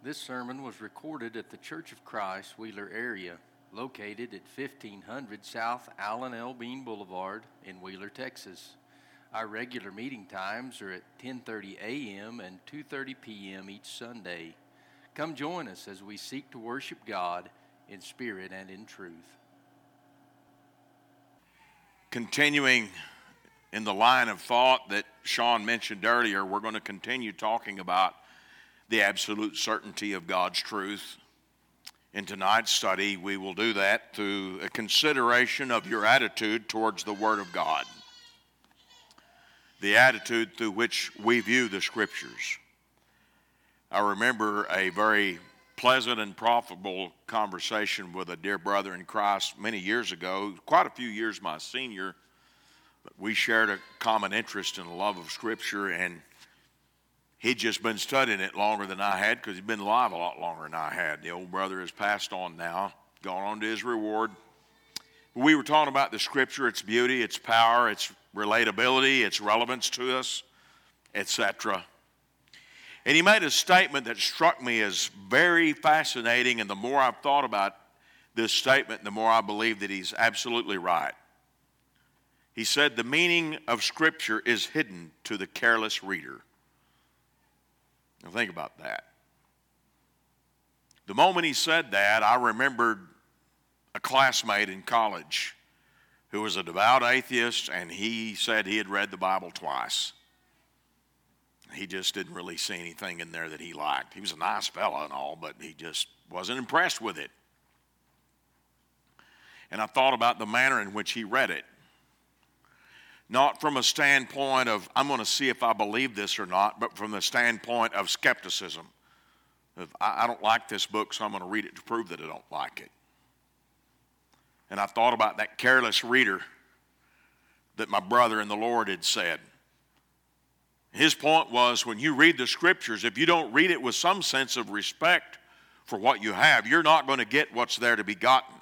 This sermon was recorded at the Church of Christ, Wheeler area, located at 1500 South Allen L. Bean Boulevard in Wheeler, Texas. Our regular meeting times are at 10:30 a.m. and 2:30 p.m. each Sunday. Come join us as we seek to worship God in spirit and in truth. Continuing in the line of thought that Sean mentioned earlier, we're going to continue talking about the absolute certainty of God's truth. In tonight's study, we will do that through a consideration of your attitude towards the Word of God, the attitude through which we view the Scriptures. I remember a very pleasant and profitable conversation with a dear brother in Christ many years ago, quite a few years my senior. But we shared a common interest in the love of Scripture, and he'd just been studying it longer than I had because he'd been alive a lot longer than I had. The old brother has passed on now, gone on to his reward. We were talking about the Scripture, its beauty, its power, its relatability, its relevance to us, etc. And he made a statement that struck me as very fascinating, and the more I've thought about this statement, the more I believe that he's absolutely right. He said, The meaning of Scripture is hidden to the careless reader. Now, think about that. The moment he said that, I remembered a classmate in college who was a devout atheist, and he said he had read the Bible twice. He just didn't really see anything in there that he liked. He was a nice fellow and all, but he just wasn't impressed with it. And I thought about the manner in which he read it not from a standpoint of, I'm going to see if I believe this or not, but from the standpoint of skepticism. Of, I, I don't like this book, so I'm going to read it to prove that I don't like it. And I thought about that careless reader that my brother in the Lord had said. His point was when you read the scriptures, if you don't read it with some sense of respect for what you have, you're not going to get what's there to be gotten.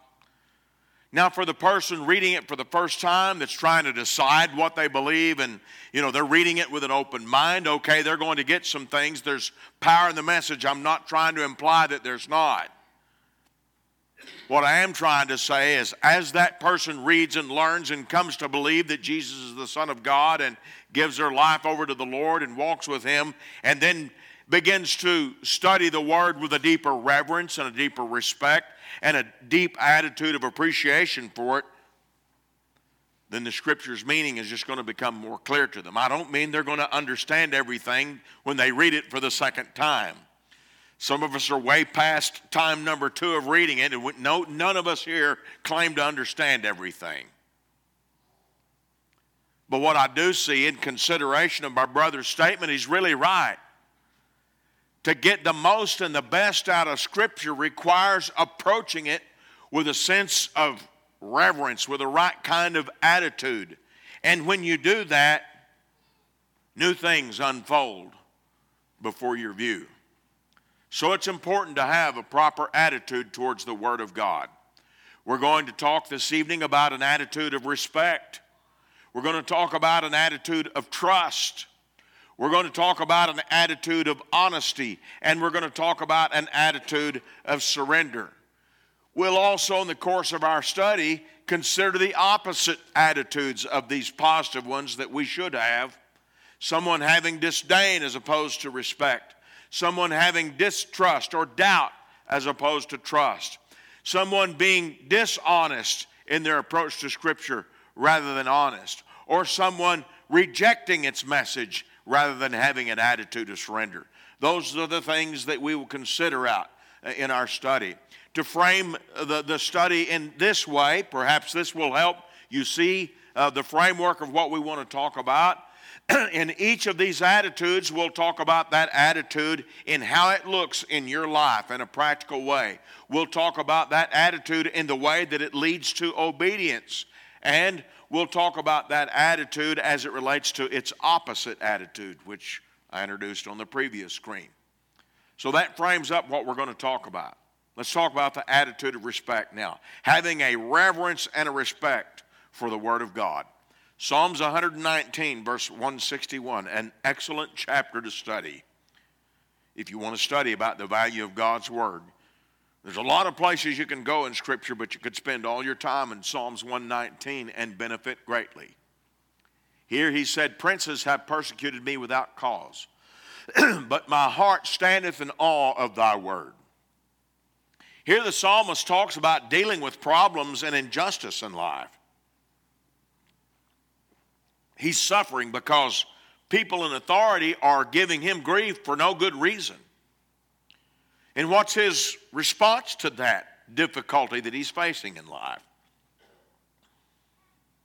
Now, for the person reading it for the first time that's trying to decide what they believe and, you know, they're reading it with an open mind, okay, they're going to get some things. There's power in the message. I'm not trying to imply that there's not. What I am trying to say is, as that person reads and learns and comes to believe that Jesus is the Son of God and gives their life over to the Lord and walks with Him, and then begins to study the Word with a deeper reverence and a deeper respect, and a deep attitude of appreciation for it, then the scripture's meaning is just going to become more clear to them. I don't mean they're going to understand everything when they read it for the second time. Some of us are way past time number two of reading it, and no, none of us here claim to understand everything. But what I do see in consideration of my brother's statement, he's really right to get the most and the best out of Scripture requires approaching it with a sense of reverence, with the right kind of attitude. And when you do that, new things unfold before your view. So it's important to have a proper attitude towards the Word of God. We're going to talk this evening about an attitude of respect. We're going to talk about an attitude of trust. We're going to talk about an attitude of honesty, and we're going to talk about an attitude of surrender. We'll also, in the course of our study, consider the opposite attitudes of these positive ones that we should have. Someone having disdain as opposed to respect, someone having distrust or doubt as opposed to trust, someone being dishonest in their approach to Scripture rather than honest, or someone rejecting its message rather than having an attitude of surrender. Those are the things that we will consider out uh, in our study. To frame the, the study in this way, perhaps this will help you see uh, the framework of what we want to talk about. in each of these attitudes, we'll talk about that attitude in how it looks in your life in a practical way. We'll talk about that attitude in the way that it leads to obedience. And we'll talk about that attitude as it relates to its opposite attitude, which I introduced on the previous screen. So that frames up what we're going to talk about. Let's talk about the attitude of respect now. Having a reverence and a respect for the Word of God. Psalms 119, verse 161, an excellent chapter to study. if you want to study about the value of God's Word. There's a lot of places you can go in Scripture, but you could spend all your time in Psalms 119 and benefit greatly. Here he said, Princes have persecuted me without cause, but my heart standeth in awe of thy word. Here the psalmist talks about dealing with problems and injustice in life. He's suffering because people in authority are giving him grief for no good reason. And what's his response to that difficulty that he's facing in life?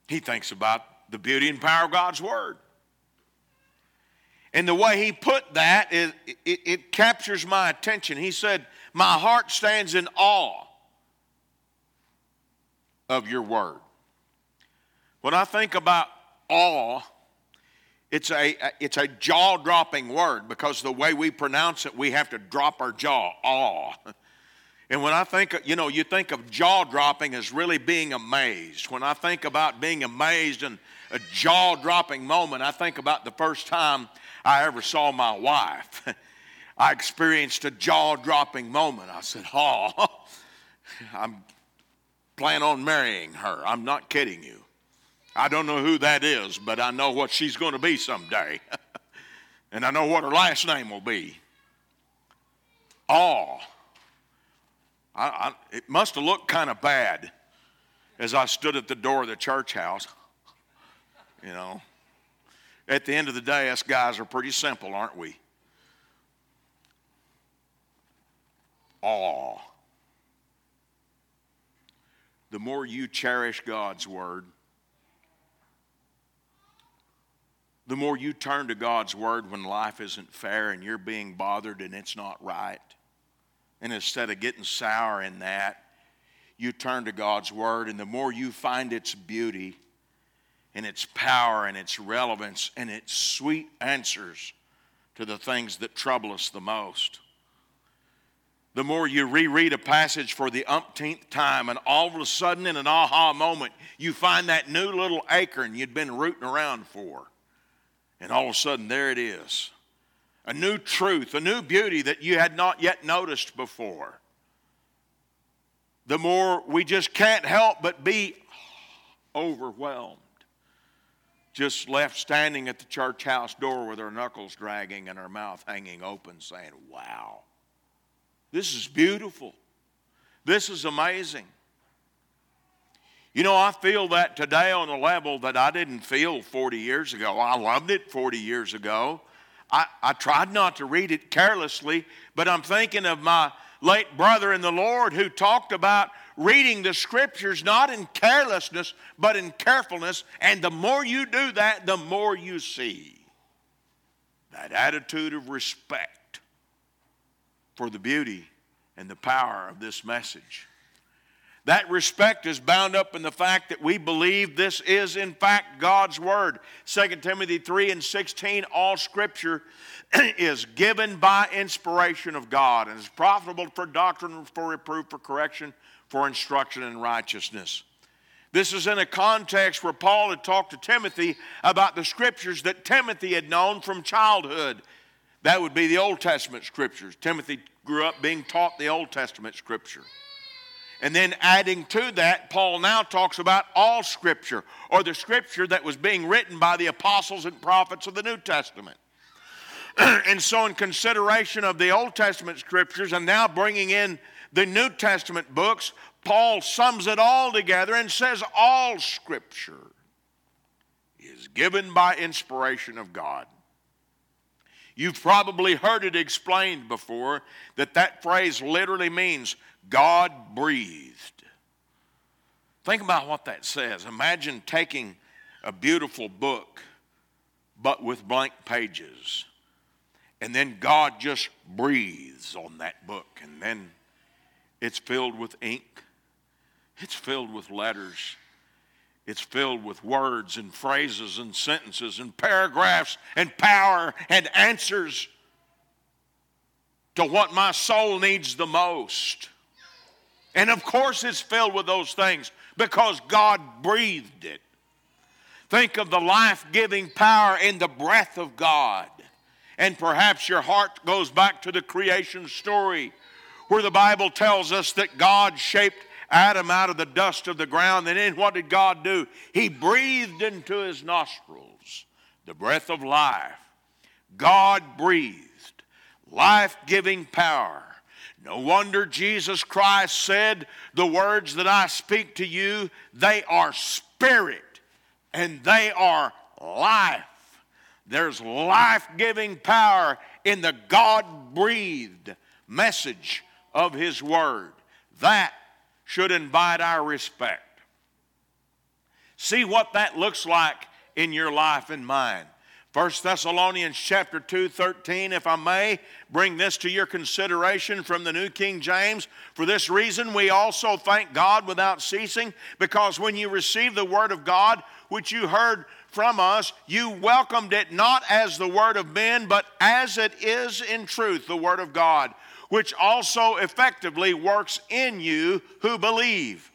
He thinks about the beauty and power of God's Word. And the way he put that, is, it, it captures my attention. He said, My heart stands in awe of your word. When I think about awe, it's a, it's a jaw dropping word because the way we pronounce it, we have to drop our jaw. Awe. And when I think, you know, you think of jaw dropping as really being amazed. When I think about being amazed and a jaw dropping moment, I think about the first time I ever saw my wife. I experienced a jaw dropping moment. I said, Oh, I'm planning on marrying her. I'm not kidding you. I don't know who that is, but I know what she's going to be someday. and I know what her last name will be. Awe. I, I, it must have looked kind of bad as I stood at the door of the church house. You know, at the end of the day, us guys are pretty simple, aren't we? Awe. The more you cherish God's word, the more you turn to God's word when life isn't fair and you're being bothered and it's not right. And instead of getting sour in that, you turn to God's word, and the more you find its beauty, and its power and its relevance and its sweet answers to the things that trouble us the most. The more you reread a passage for the umpteenth time, and all of a sudden, in an aha moment, you find that new little acorn you'd been rooting around for. And all of a sudden, there it is a new truth, a new beauty that you had not yet noticed before. The more we just can't help but be overwhelmed just left standing at the church house door with her knuckles dragging and her mouth hanging open, saying, Wow, this is beautiful. This is amazing. You know, I feel that today on a level that I didn't feel 40 years ago. I loved it 40 years ago. I, I tried not to read it carelessly, but I'm thinking of my late brother in the Lord who talked about reading the scriptures not in carelessness, but in carefulness. And the more you do that, the more you see that attitude of respect for the beauty and the power of this message. That respect is bound up in the fact that we believe this is, in fact, God's Word. 2 Timothy 3 and 16, all Scripture is given by inspiration of God and is profitable for doctrine, for reproof, for correction, for instruction in righteousness. This is in a context where Paul had talked to Timothy about the scriptures that Timothy had known from childhood. That would be the Old Testament scriptures. Timothy grew up being taught the Old Testament scripture. And then adding to that, Paul now talks about all scripture, or the scripture that was being written by the apostles and prophets of the New Testament. and so, in consideration of the Old Testament scriptures and now bringing in the New Testament books, Paul sums it all together and says all scripture is given by inspiration of God. You've probably heard it explained before that that phrase literally means God breathed. Think about what that says. Imagine taking a beautiful book, but with blank pages, and then God just breathes on that book, and then it's filled with ink, it's filled with letters, it's filled with words and phrases and sentences and paragraphs and power and answers to what my soul needs the most. And of course, it's filled with those things because God breathed it. Think of the life giving power in the breath of God And perhaps your heart goes back to the creation story where the Bible tells us that God shaped Adam out of the dust of the ground. And then what did God do? He breathed into his nostrils the breath of life. God breathed life giving power. No wonder Jesus Christ said, The words that I speak to you, they are spirit and they are life. There's life giving power in the God breathed message of His Word. That should invite our respect. See what that looks like in your life and mine. 1 Thessalonians chapter 2, 13, if I may bring this to your consideration from the New King James. For this reason, we also thank God without ceasing, because when you received the word of God, which you heard from us, you welcomed it not as the word of men, but as it is in truth, the word of God, which also effectively works in you who believe.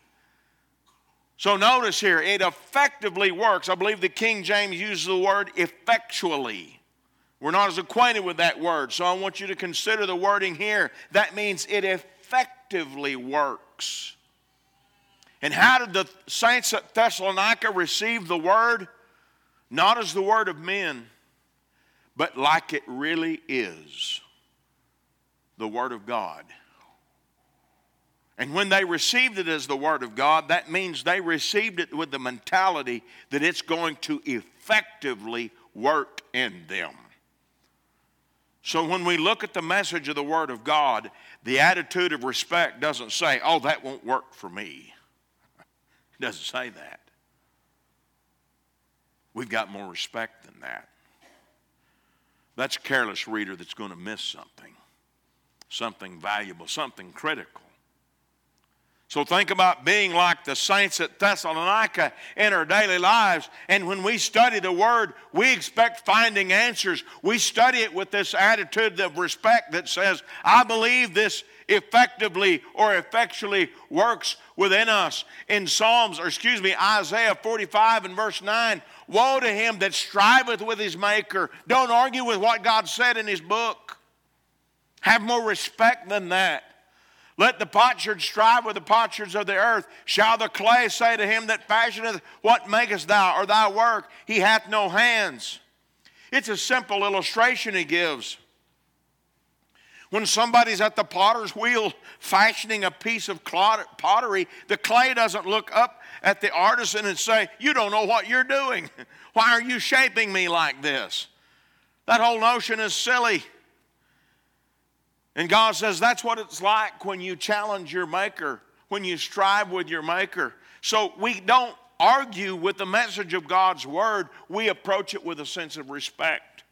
So notice here, it effectively works. I believe the King James uses the word effectually. We're not as acquainted with that word, so I want you to consider the wording here. That means it effectively works. And how did the saints at Thessalonica receive the word? Not as the word of men, but like it really is the word of God. And when they received it as the Word of God, that means they received it with the mentality that it's going to effectively work in them. So when we look at the message of the Word of God, the attitude of respect doesn't say, oh, that won't work for me. It doesn't say that. We've got more respect than that. That's a careless reader that's going to miss something, something valuable, something critical. So think about being like the saints at Thessalonica in our daily lives. And when we study the Word, we expect finding answers. We study it with this attitude of respect that says, I believe this effectively or effectually works within us. In Psalms, or excuse me, Isaiah 45 and verse 9, woe to him that striveth with his Maker. Don't argue with what God said in his book. Have more respect than that. Let the potsherd strive with the potsherds of the earth. Shall the clay say to him that fashioneth, What makest thou, or thy work? He hath no hands. It's a simple illustration he gives. When somebody's at the potter's wheel fashioning a piece of pottery, the clay doesn't look up at the artisan and say, You don't know what you're doing. Why are you shaping me like this? That whole notion is silly. And God says that's what it's like when you challenge your Maker, when you strive with your Maker. So we don't argue with the message of God's Word, we approach it with a sense of respect.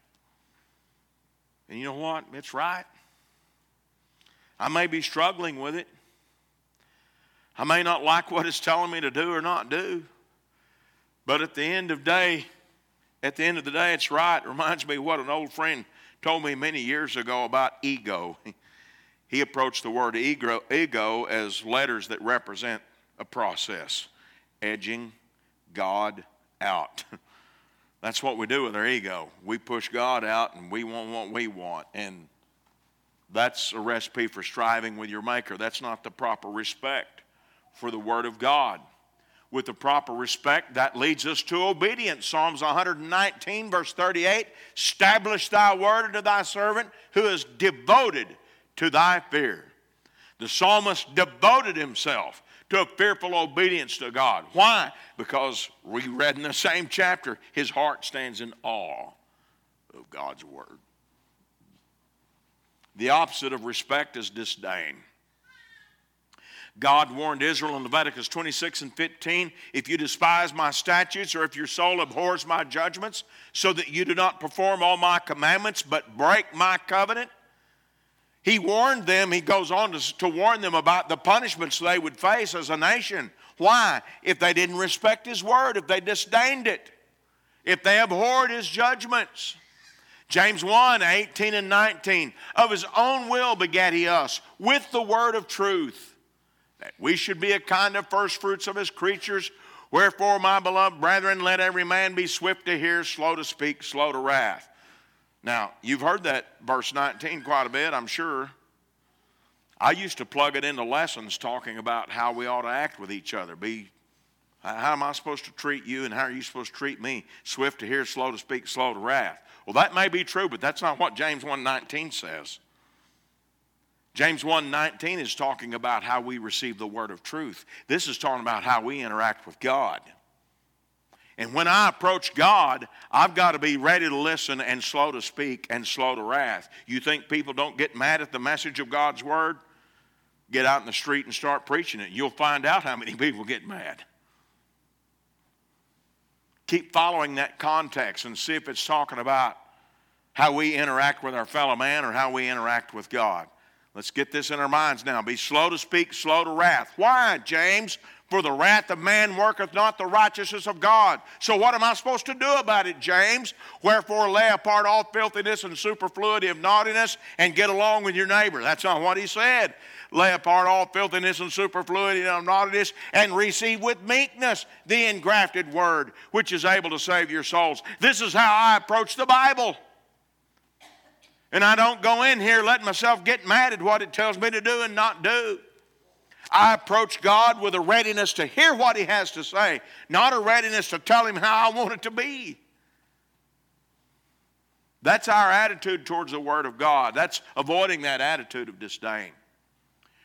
And you know what? It's right. I may be struggling with it. I may not like what it's telling me to do or not do. But at the end of day, at the end of the day, it's right. It reminds me what an old friend told me many years ago about ego. He approached the word ego, ego as letters that represent a process, edging God out. That's what we do with our ego. We push God out and we want what we want. And that's a recipe for striving with your Maker. That's not the proper respect for the Word of God with the proper respect, that leads us to obedience. Psalms 119, verse 38 Establish thy word unto thy servant who is devoted to thy fear. The psalmist devoted himself to a fearful obedience to God. Why? Because we read in the same chapter, his heart stands in awe of God's word. The opposite of respect is disdain. God warned Israel in Leviticus 26 and 15 if you despise my statutes or if your soul abhors my judgments, so that you do not perform all my commandments but break my covenant. He warned them, he goes on to, to warn them about the punishments they would face as a nation. Why? If they didn't respect his word, if they disdained it, if they abhorred his judgments. James 1 18 and 19. Of his own will begat he us with the word of truth that we should be a kind of first fruits of his creatures. Wherefore, my beloved brethren, let every man be swift to hear, slow to speak, slow to wrath. Now, you've heard that verse 19 quite a bit, I'm sure. I used to plug it into lessons talking about how we ought to act with each other. Be how am I supposed to treat you and how are you supposed to treat me? Swift to hear, slow to speak, slow to wrath. Well, that may be true, but that's not what James 1:19 says. James 1:19 is talking about how we receive the word of truth. This is talking about how we interact with God. And when I approach God, I've got to be ready to listen and slow to speak and slow to wrath. You think people don't get mad at the message of God's word? Get out in the street and start preaching it. You'll find out how many people get mad. Keep following that context and see if it's talking about how we interact with our fellow man or how we interact with God. Let's get this in our minds now. Be slow to speak, slow to wrath. Why, James? For the wrath of man worketh not the righteousness of God. So, what am I supposed to do about it, James? Wherefore, lay apart all filthiness and superfluity of naughtiness and get along with your neighbor. That's not what he said. Lay apart all filthiness and superfluity of naughtiness and receive with meekness the engrafted word, which is able to save your souls. This is how I approach the Bible. And I don't go in here letting myself get mad at what it tells me to do and not do. I approach God with a readiness to hear what He has to say, not a readiness to tell Him how I want it to be. That's our attitude towards the Word of God. That's avoiding that attitude of disdain.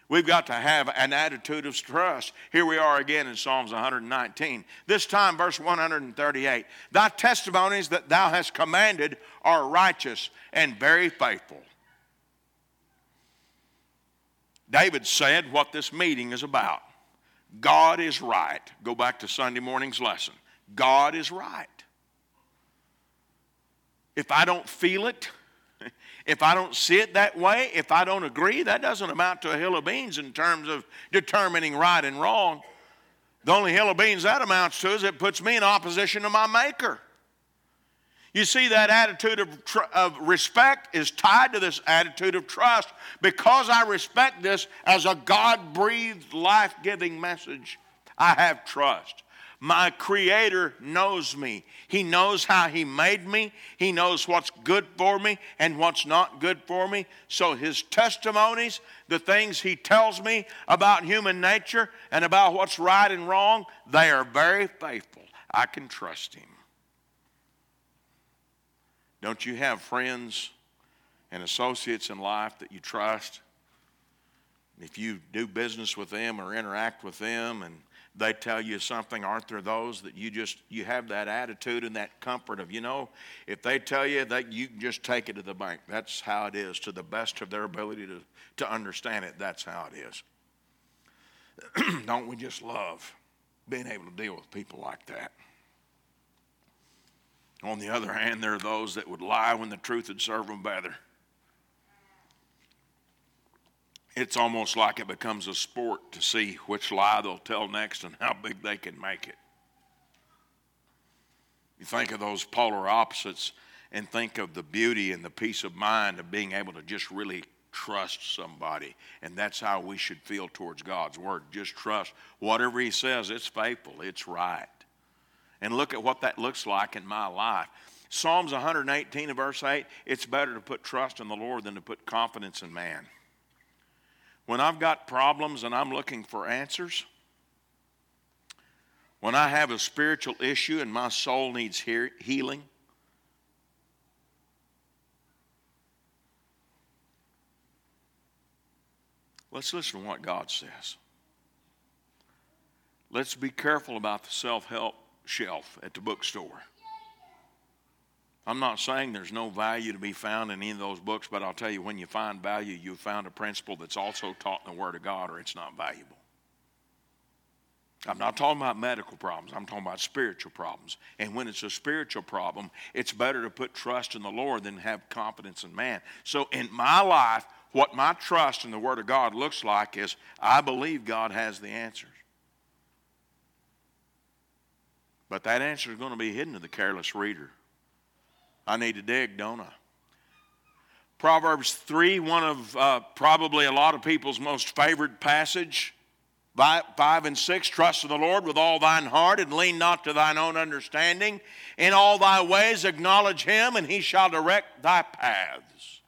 We've got to have an attitude of trust. Here we are again in Psalms 119. This time, verse 138 Thy testimonies that thou hast commanded are righteous and very faithful. David said what this meeting is about. God is right. Go back to Sunday morning's lesson. God is right. If I don't feel it, if I don't see it that way, if I don't agree, that doesn't amount to a hill of beans in terms of determining right and wrong. The only hill of beans that amounts to is it puts me in opposition to my Maker. You see, that attitude of, tr- of respect is tied to this attitude of trust. Because I respect this as a God breathed, life giving message, I have trust. My Creator knows me. He knows how He made me. He knows what's good for me and what's not good for me. So His testimonies, the things He tells me about human nature and about what's right and wrong, they are very faithful. I can trust Him. Don't you have friends and associates in life that you trust? If you do business with them or interact with them and they tell you something, aren't there those that you just you have that attitude and that comfort of, you know, if they tell you that you can just take it to the bank. That's how it is to the best of their ability to, to understand it. That's how it is. Don't we just love being able to deal with people like that? On the other hand, there are those that would lie when the truth would serve them better. It's almost like it becomes a sport to see which lie they'll tell next and how big they can make it. You think of those polar opposites and think of the beauty and the peace of mind of being able to just really trust somebody. And that's how we should feel towards God's Word. Just trust whatever He says, it's faithful, it's right and look at what that looks like in my life. Psalms 118 and verse 8 it's better to put trust in the Lord than to put confidence in man. When I've got problems and I'm looking for answers, when I have a spiritual issue and my soul needs healing, let's listen to what God says. Let's be careful about the self help shelf at the bookstore. I'm not saying there's no value to be found in any of those books, but I'll tell you, when you find value, you've found a principle that's also taught in the Word of God, or it's not valuable. I'm not talking about medical problems, I'm talking about spiritual problems. And when it's a spiritual problem, it's better to put trust in the Lord than have confidence in man. So in my life, what my trust in the Word of God looks like is I believe God has the answers. But that answer is going to be hidden to the careless reader. I need to dig, don't I? Proverbs 3, one of uh, probably a lot of people's most favorite passage 5 and 6 Trust in the Lord with all thine heart and lean not to thine own understanding. In all thy ways acknowledge him, and he shall direct thy paths.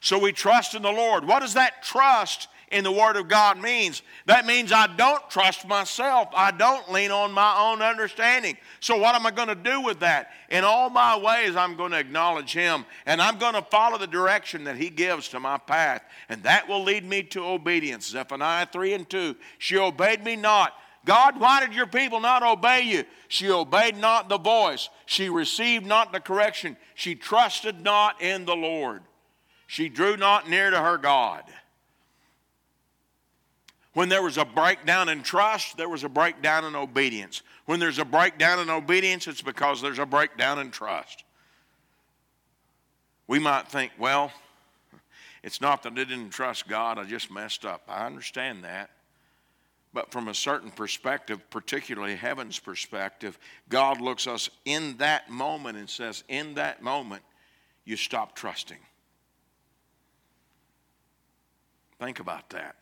So we trust in the Lord. What does that trust in the Word of God means. That means I don't trust myself. I don't lean on my own understanding. So, what am I going to do with that? In all my ways, I'm going to acknowledge Him and I'm going to follow the direction that He gives to my path. And that will lead me to obedience. Zephaniah 3 and 2. She obeyed me not. God, why did your people not obey you? She obeyed not the voice. She received not the correction. She trusted not in the Lord. She drew not near to her God. When there was a breakdown in trust, there was a breakdown in obedience. When there's a breakdown in obedience, it's because there's a breakdown in trust. We might think, well, it's not that I didn't trust God, I just messed up. I understand that. But from a certain perspective, particularly heaven's perspective, God looks us in that moment and says, in that moment, you stop trusting. Think about that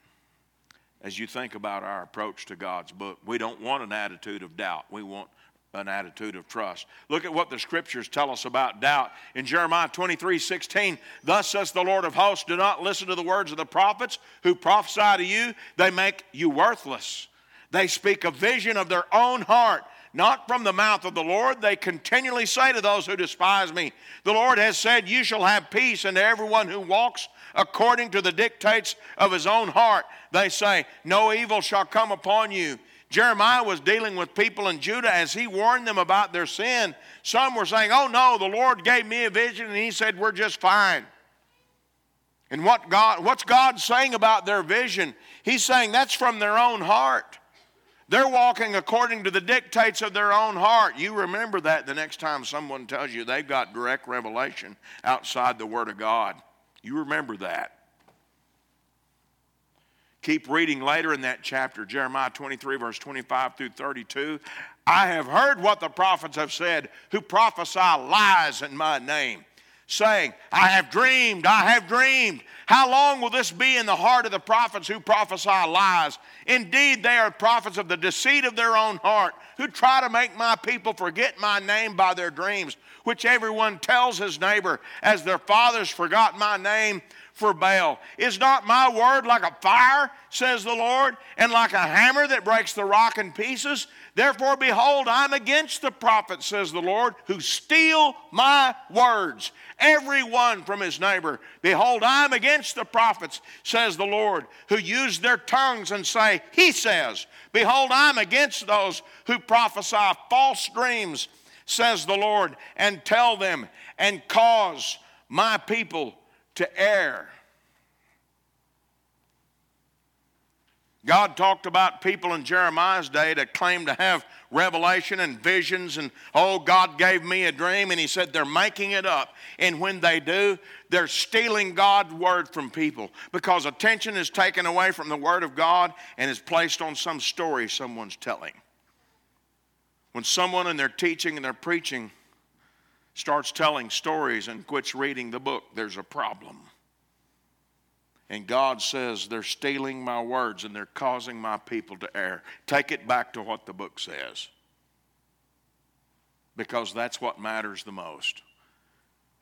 as you think about our approach to God's book. We don't want an attitude of doubt. We want an attitude of trust. Look at what the scriptures tell us about doubt. In Jeremiah 23 16, thus says the Lord of hosts, do not listen to the words of the prophets who prophesy to you, they make you worthless. They speak a vision of their own heart not from the mouth of the Lord. They continually say to those who despise me, The Lord has said, You shall have peace, and to everyone who walks according to the dictates of his own heart. They say, No evil shall come upon you. Jeremiah was dealing with people in Judah as he warned them about their sin. Some were saying, Oh no, the Lord gave me a vision and he said, We're just fine. And what God, what's God saying about their vision? He's saying that's from their own heart. They're walking according to the dictates of their own heart. You remember that the next time someone tells you they've got direct revelation outside the Word of God. You remember that. Keep reading later in that chapter, Jeremiah 23, verse 25 through 32. I have heard what the prophets have said who prophesy lies in my name saying, I have dreamed, I have dreamed. How long will this be in the heart of the prophets who prophesy lies? Indeed, they are prophets of the deceit of their own heart, who try to make my people forget my name by their dreams, which everyone tells his neighbor, as their fathers forgot my name for Baal. Is not my word like a fire, says the Lord, and like a hammer that breaks the rock in pieces? Therefore, behold, I'm against the prophets, says the Lord, who steal my words, every one from his neighbor. Behold, I'm against the prophets, says the Lord, who use their tongues and say, He says. Behold, I'm against those who prophesy false dreams, says the Lord, and tell them and cause my people to err. God talked about people in Jeremiah's day that claimed to have revelation and visions, and oh, God gave me a dream, and He said they're making it up. And when they do, they're stealing God's word from people because attention is taken away from the Word of God and is placed on some story someone's telling. When someone in their teaching and their preaching starts telling stories and quits reading the book, there's a problem. And God says they're stealing my words and they're causing my people to err. Take it back to what the book says. Because that's what matters the most.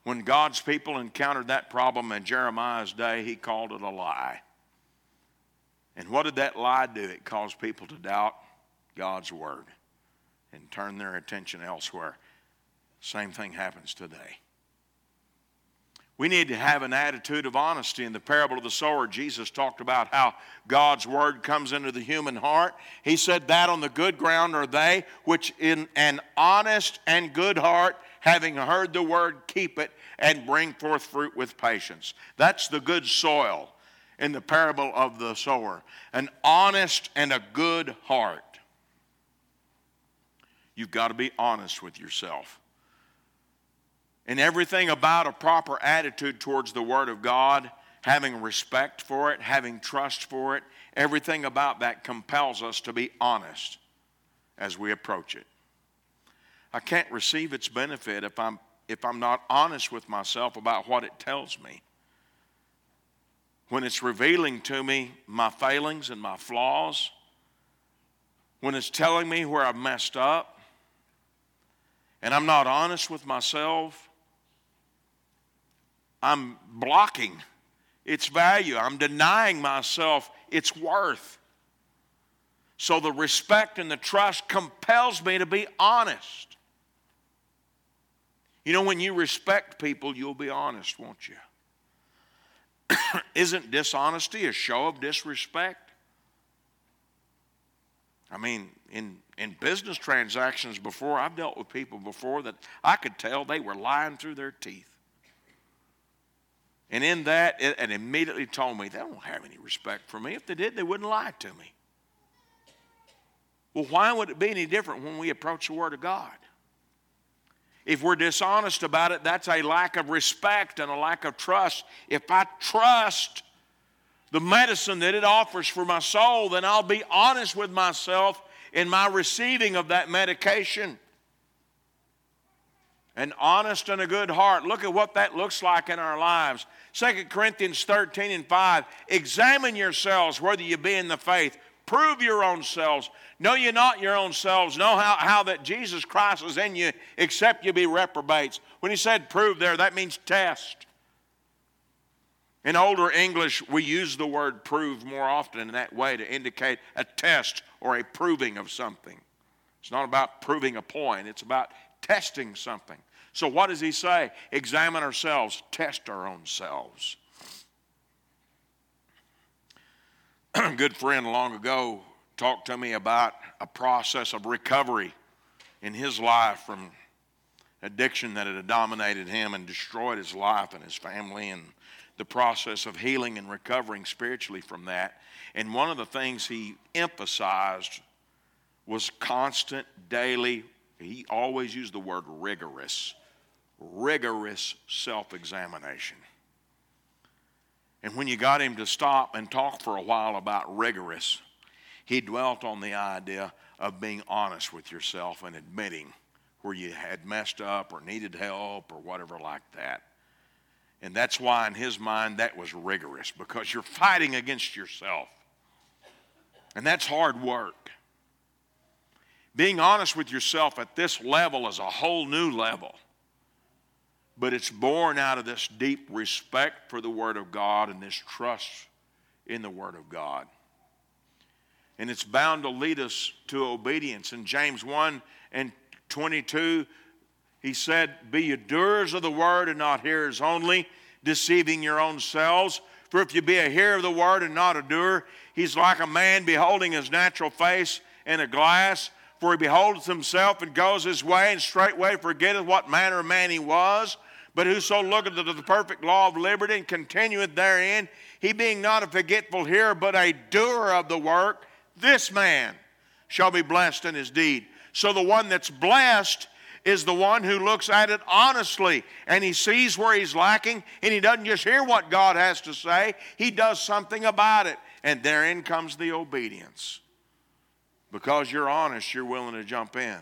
When God's people encountered that problem in Jeremiah's day, he called it a lie. And what did that lie do? It caused people to doubt God's word and turn their attention elsewhere. Same thing happens today. We need to have an attitude of honesty. In the parable of the sower, Jesus talked about how God's word comes into the human heart. He said that on the good ground are they which in an honest and good heart, having heard the word, keep it and bring forth fruit with patience. That's the good soil in the parable of the sower. An honest and a good heart. You've got to be honest with yourself and everything about a proper attitude towards the Word of God, having respect for it, having trust for it, everything about that compels us to be honest as we approach it. I can't receive its benefit if I'm, if I'm not honest with myself about what it tells me. when it's revealing to me my failings and my flaws, when it's telling me where I've messed up, and I'm not honest with myself, I'm blocking its value. I'm denying myself its worth. So the respect and the trust compels me to be honest. You know, when you respect people, you'll be honest, won't you? Isn't dishonesty a show of disrespect? I mean, in, in business transactions before, I've dealt with people before that I could tell they were lying through their teeth. And in that, it, it immediately told me they don't have any respect for me. If they did, they wouldn't lie to me. Well, why would it be any different when we approach the Word of God? If we're dishonest about it, that's a lack of respect and a lack of trust. If I trust the medicine that it offers for my soul, then I'll be honest with myself in my receiving of that medication. An honest and a good heart. Look at what that looks like in our lives. 2 Corinthians 13 and 5. Examine yourselves whether you be in the faith. Prove your own selves. Know you not your own selves. Know how, how that Jesus Christ is in you, except you be reprobates. When he said prove there, that means test. In older English, we use the word prove more often in that way to indicate a test or a proving of something. It's not about proving a point, it's about testing something. So, what does he say? Examine ourselves, test our own selves. A good friend long ago talked to me about a process of recovery in his life from addiction that had dominated him and destroyed his life and his family and the process of healing and recovering spiritually from that. And one of the things he emphasized was constant, daily, he always used the word rigorous, rigorous self examination. And when you got him to stop and talk for a while about rigorous, he dwelt on the idea of being honest with yourself and admitting where you had messed up or needed help or whatever like that. And that's why, in his mind, that was rigorous because you're fighting against yourself. And that's hard work. Being honest with yourself at this level is a whole new level. But it's born out of this deep respect for the Word of God and this trust in the Word of God. And it's bound to lead us to obedience. In James 1 and 22, he said, Be doers of the word and not hearers only, deceiving your own selves. For if you be a hearer of the word and not a doer, he's like a man beholding his natural face in a glass. For he beholdeth himself and goes his way, and straightway forgetteth what manner of man he was. But whoso looketh to the perfect law of liberty and continueth therein, he being not a forgetful hearer, but a doer of the work, this man shall be blessed in his deed. So the one that's blessed is the one who looks at it honestly and he sees where he's lacking and he doesn't just hear what God has to say, he does something about it. And therein comes the obedience. Because you're honest, you're willing to jump in.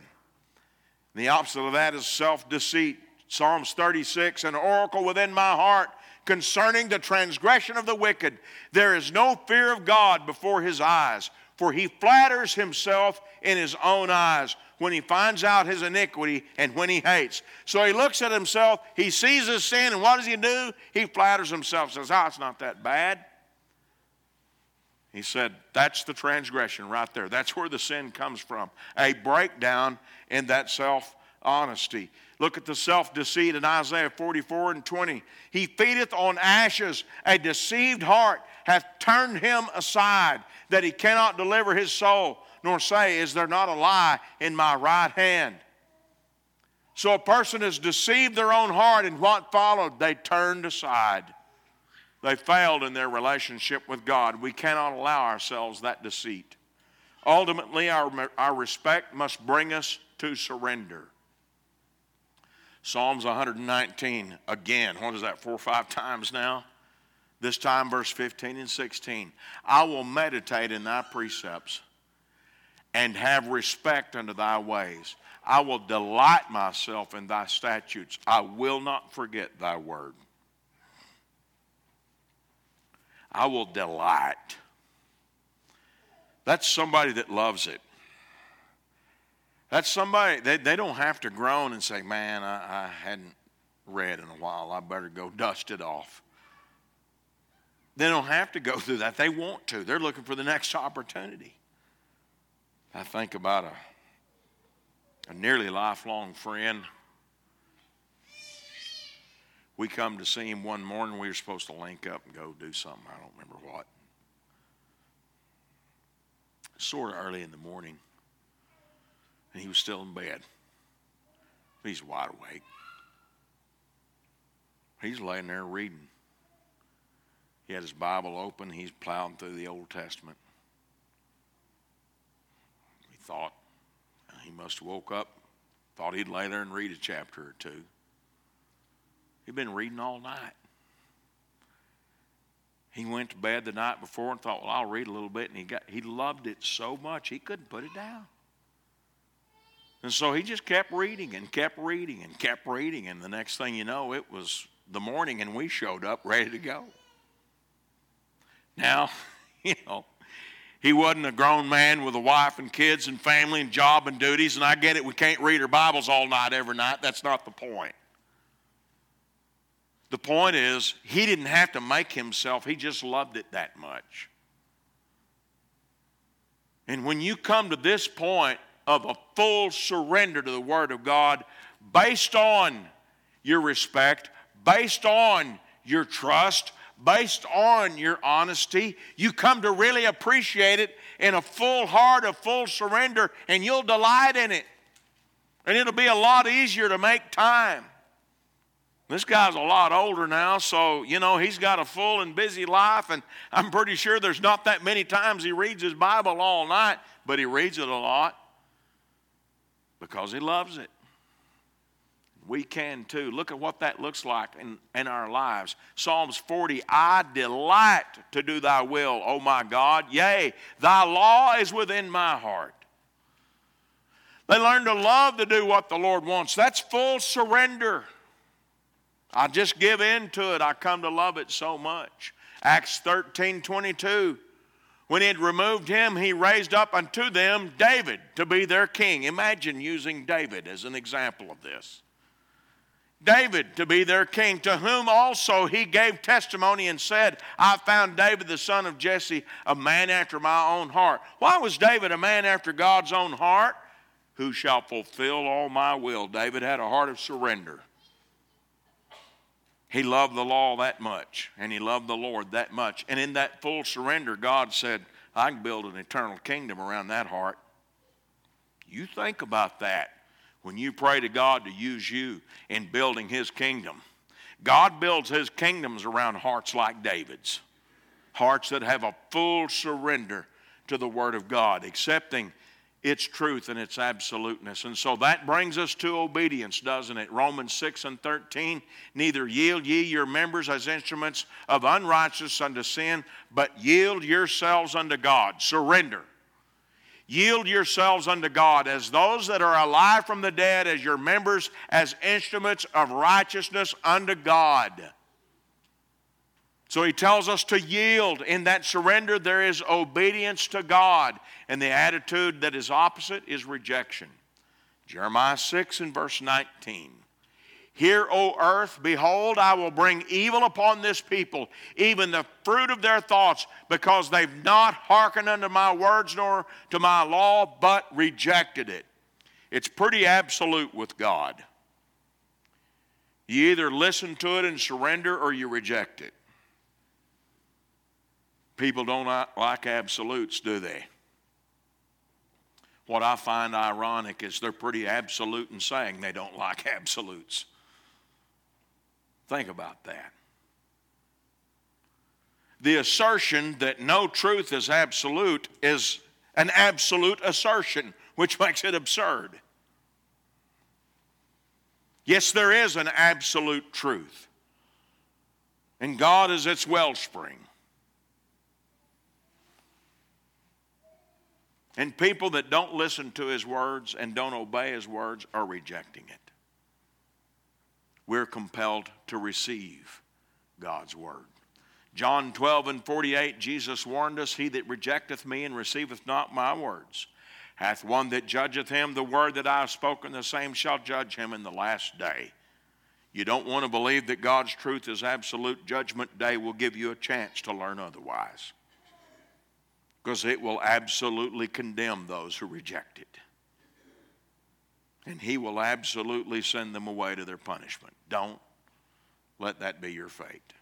The opposite of that is self deceit. Psalms 36 An oracle within my heart concerning the transgression of the wicked. There is no fear of God before his eyes, for he flatters himself in his own eyes when he finds out his iniquity and when he hates. So he looks at himself, he sees his sin, and what does he do? He flatters himself, says, Oh, it's not that bad. He said, That's the transgression right there. That's where the sin comes from. A breakdown in that self honesty. Look at the self deceit in Isaiah 44 and 20. He feedeth on ashes, a deceived heart hath turned him aside, that he cannot deliver his soul nor say, Is there not a lie in my right hand? So a person has deceived their own heart, and what followed? They turned aside. They failed in their relationship with God. We cannot allow ourselves that deceit. Ultimately, our, our respect must bring us to surrender. Psalms 119, again, what is that, four or five times now? This time, verse 15 and 16. I will meditate in thy precepts and have respect unto thy ways. I will delight myself in thy statutes. I will not forget thy word. I will delight. That's somebody that loves it. That's somebody, they, they don't have to groan and say, Man, I, I hadn't read in a while. I better go dust it off. They don't have to go through that. They want to. They're looking for the next opportunity. I think about a, a nearly lifelong friend. We come to see him one morning. We were supposed to link up and go do something. I don't remember what. Sort of early in the morning. And he was still in bed. He's wide awake. He's laying there reading. He had his Bible open. He's plowing through the Old Testament. He thought uh, he must have woke up, thought he'd lay there and read a chapter or two. He'd been reading all night. He went to bed the night before and thought, well, I'll read a little bit. And he, got, he loved it so much he couldn't put it down. And so he just kept reading and kept reading and kept reading. And the next thing you know, it was the morning and we showed up ready to go. Now, you know, he wasn't a grown man with a wife and kids and family and job and duties, and I get it, we can't read our Bibles all night every night. That's not the point. The point is, he didn't have to make himself, he just loved it that much. And when you come to this point of a full surrender to the Word of God, based on your respect, based on your trust, based on your honesty. You come to really appreciate it in a full heart, a full surrender, and you'll delight in it. And it'll be a lot easier to make time. This guy's a lot older now, so, you know, he's got a full and busy life, and I'm pretty sure there's not that many times he reads his Bible all night, but he reads it a lot because he loves it we can too. Look at what that looks like in, in our lives. Psalms 40 I delight to do thy will, O my God. Yea, thy law is within my heart. They learn to love to do what the Lord wants. That's full surrender. I just give in to it. I come to love it so much. Acts 13 22. When he had removed him, he raised up unto them David to be their king. Imagine using David as an example of this. David to be their king, to whom also he gave testimony and said, I found David the son of Jesse, a man after my own heart. Why was David a man after God's own heart? Who shall fulfill all my will? David had a heart of surrender. He loved the law that much, and he loved the Lord that much. And in that full surrender, God said, I can build an eternal kingdom around that heart. You think about that when you pray to God to use you in building His kingdom. God builds His kingdoms around hearts like David's, hearts that have a full surrender to the Word of God, accepting its truth and its absoluteness. And so that brings us to obedience, doesn't it? Romans 6 and 13 Neither yield ye your members as instruments of unrighteousness unto sin, but yield yourselves unto God. Surrender. Yield yourselves unto God as those that are alive from the dead, as your members, as instruments of righteousness unto God. So he tells us to yield. In that surrender, there is obedience to God. And the attitude that is opposite is rejection. Jeremiah 6 and verse 19. Hear, O earth, behold, I will bring evil upon this people, even the fruit of their thoughts, because they've not hearkened unto my words nor to my law, but rejected it. It's pretty absolute with God. You either listen to it and surrender or you reject it. People don't like absolutes, do they? What I find ironic is they're pretty absolute in saying they don't like absolutes. Think about that. The assertion that no truth is absolute is an absolute assertion, which makes it absurd. Yes, there is an absolute truth, and God is its wellspring. And people that don't listen to his words and don't obey his words are rejecting it we're compelled to receive God's word. John 12 and 48, Jesus warned us, He that rejecteth me and receiveth not my words hath one that judgeth him. The word that I have spoken, the same shall judge him in the last day. You don't want to believe that God's truth is absolute. Judgment day will give you a chance to learn otherwise. Because it will absolutely condemn those who reject it. And He will absolutely send them away to their punishment. Don't let that be your fate.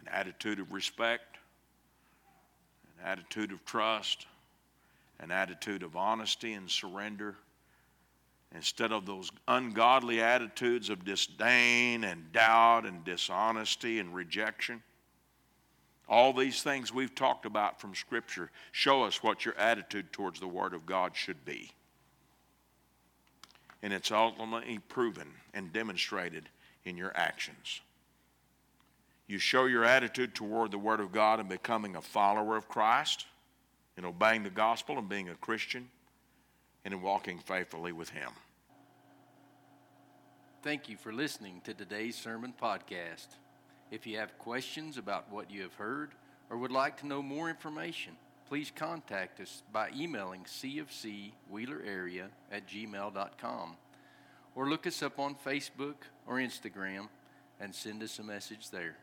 An attitude of respect, an attitude of trust an attitude of honesty and surrender instead of those ungodly attitudes of disdain and doubt and dishonesty and rejection. All these things we've talked about from Scripture show us what your attitude towards the Word of God should be. And it's ultimately proven and demonstrated in your actions. You show your attitude toward the Word of God in becoming a follower of Christ in obeying the gospel and being a Christian and in walking faithfully with Him. Thank you for listening to today's sermon podcast. If you have questions about what you have heard or would like to know more information, please contact us by emailing cfcwheelerarea at gmail.com or look us up on Facebook or Instagram and send us a message there.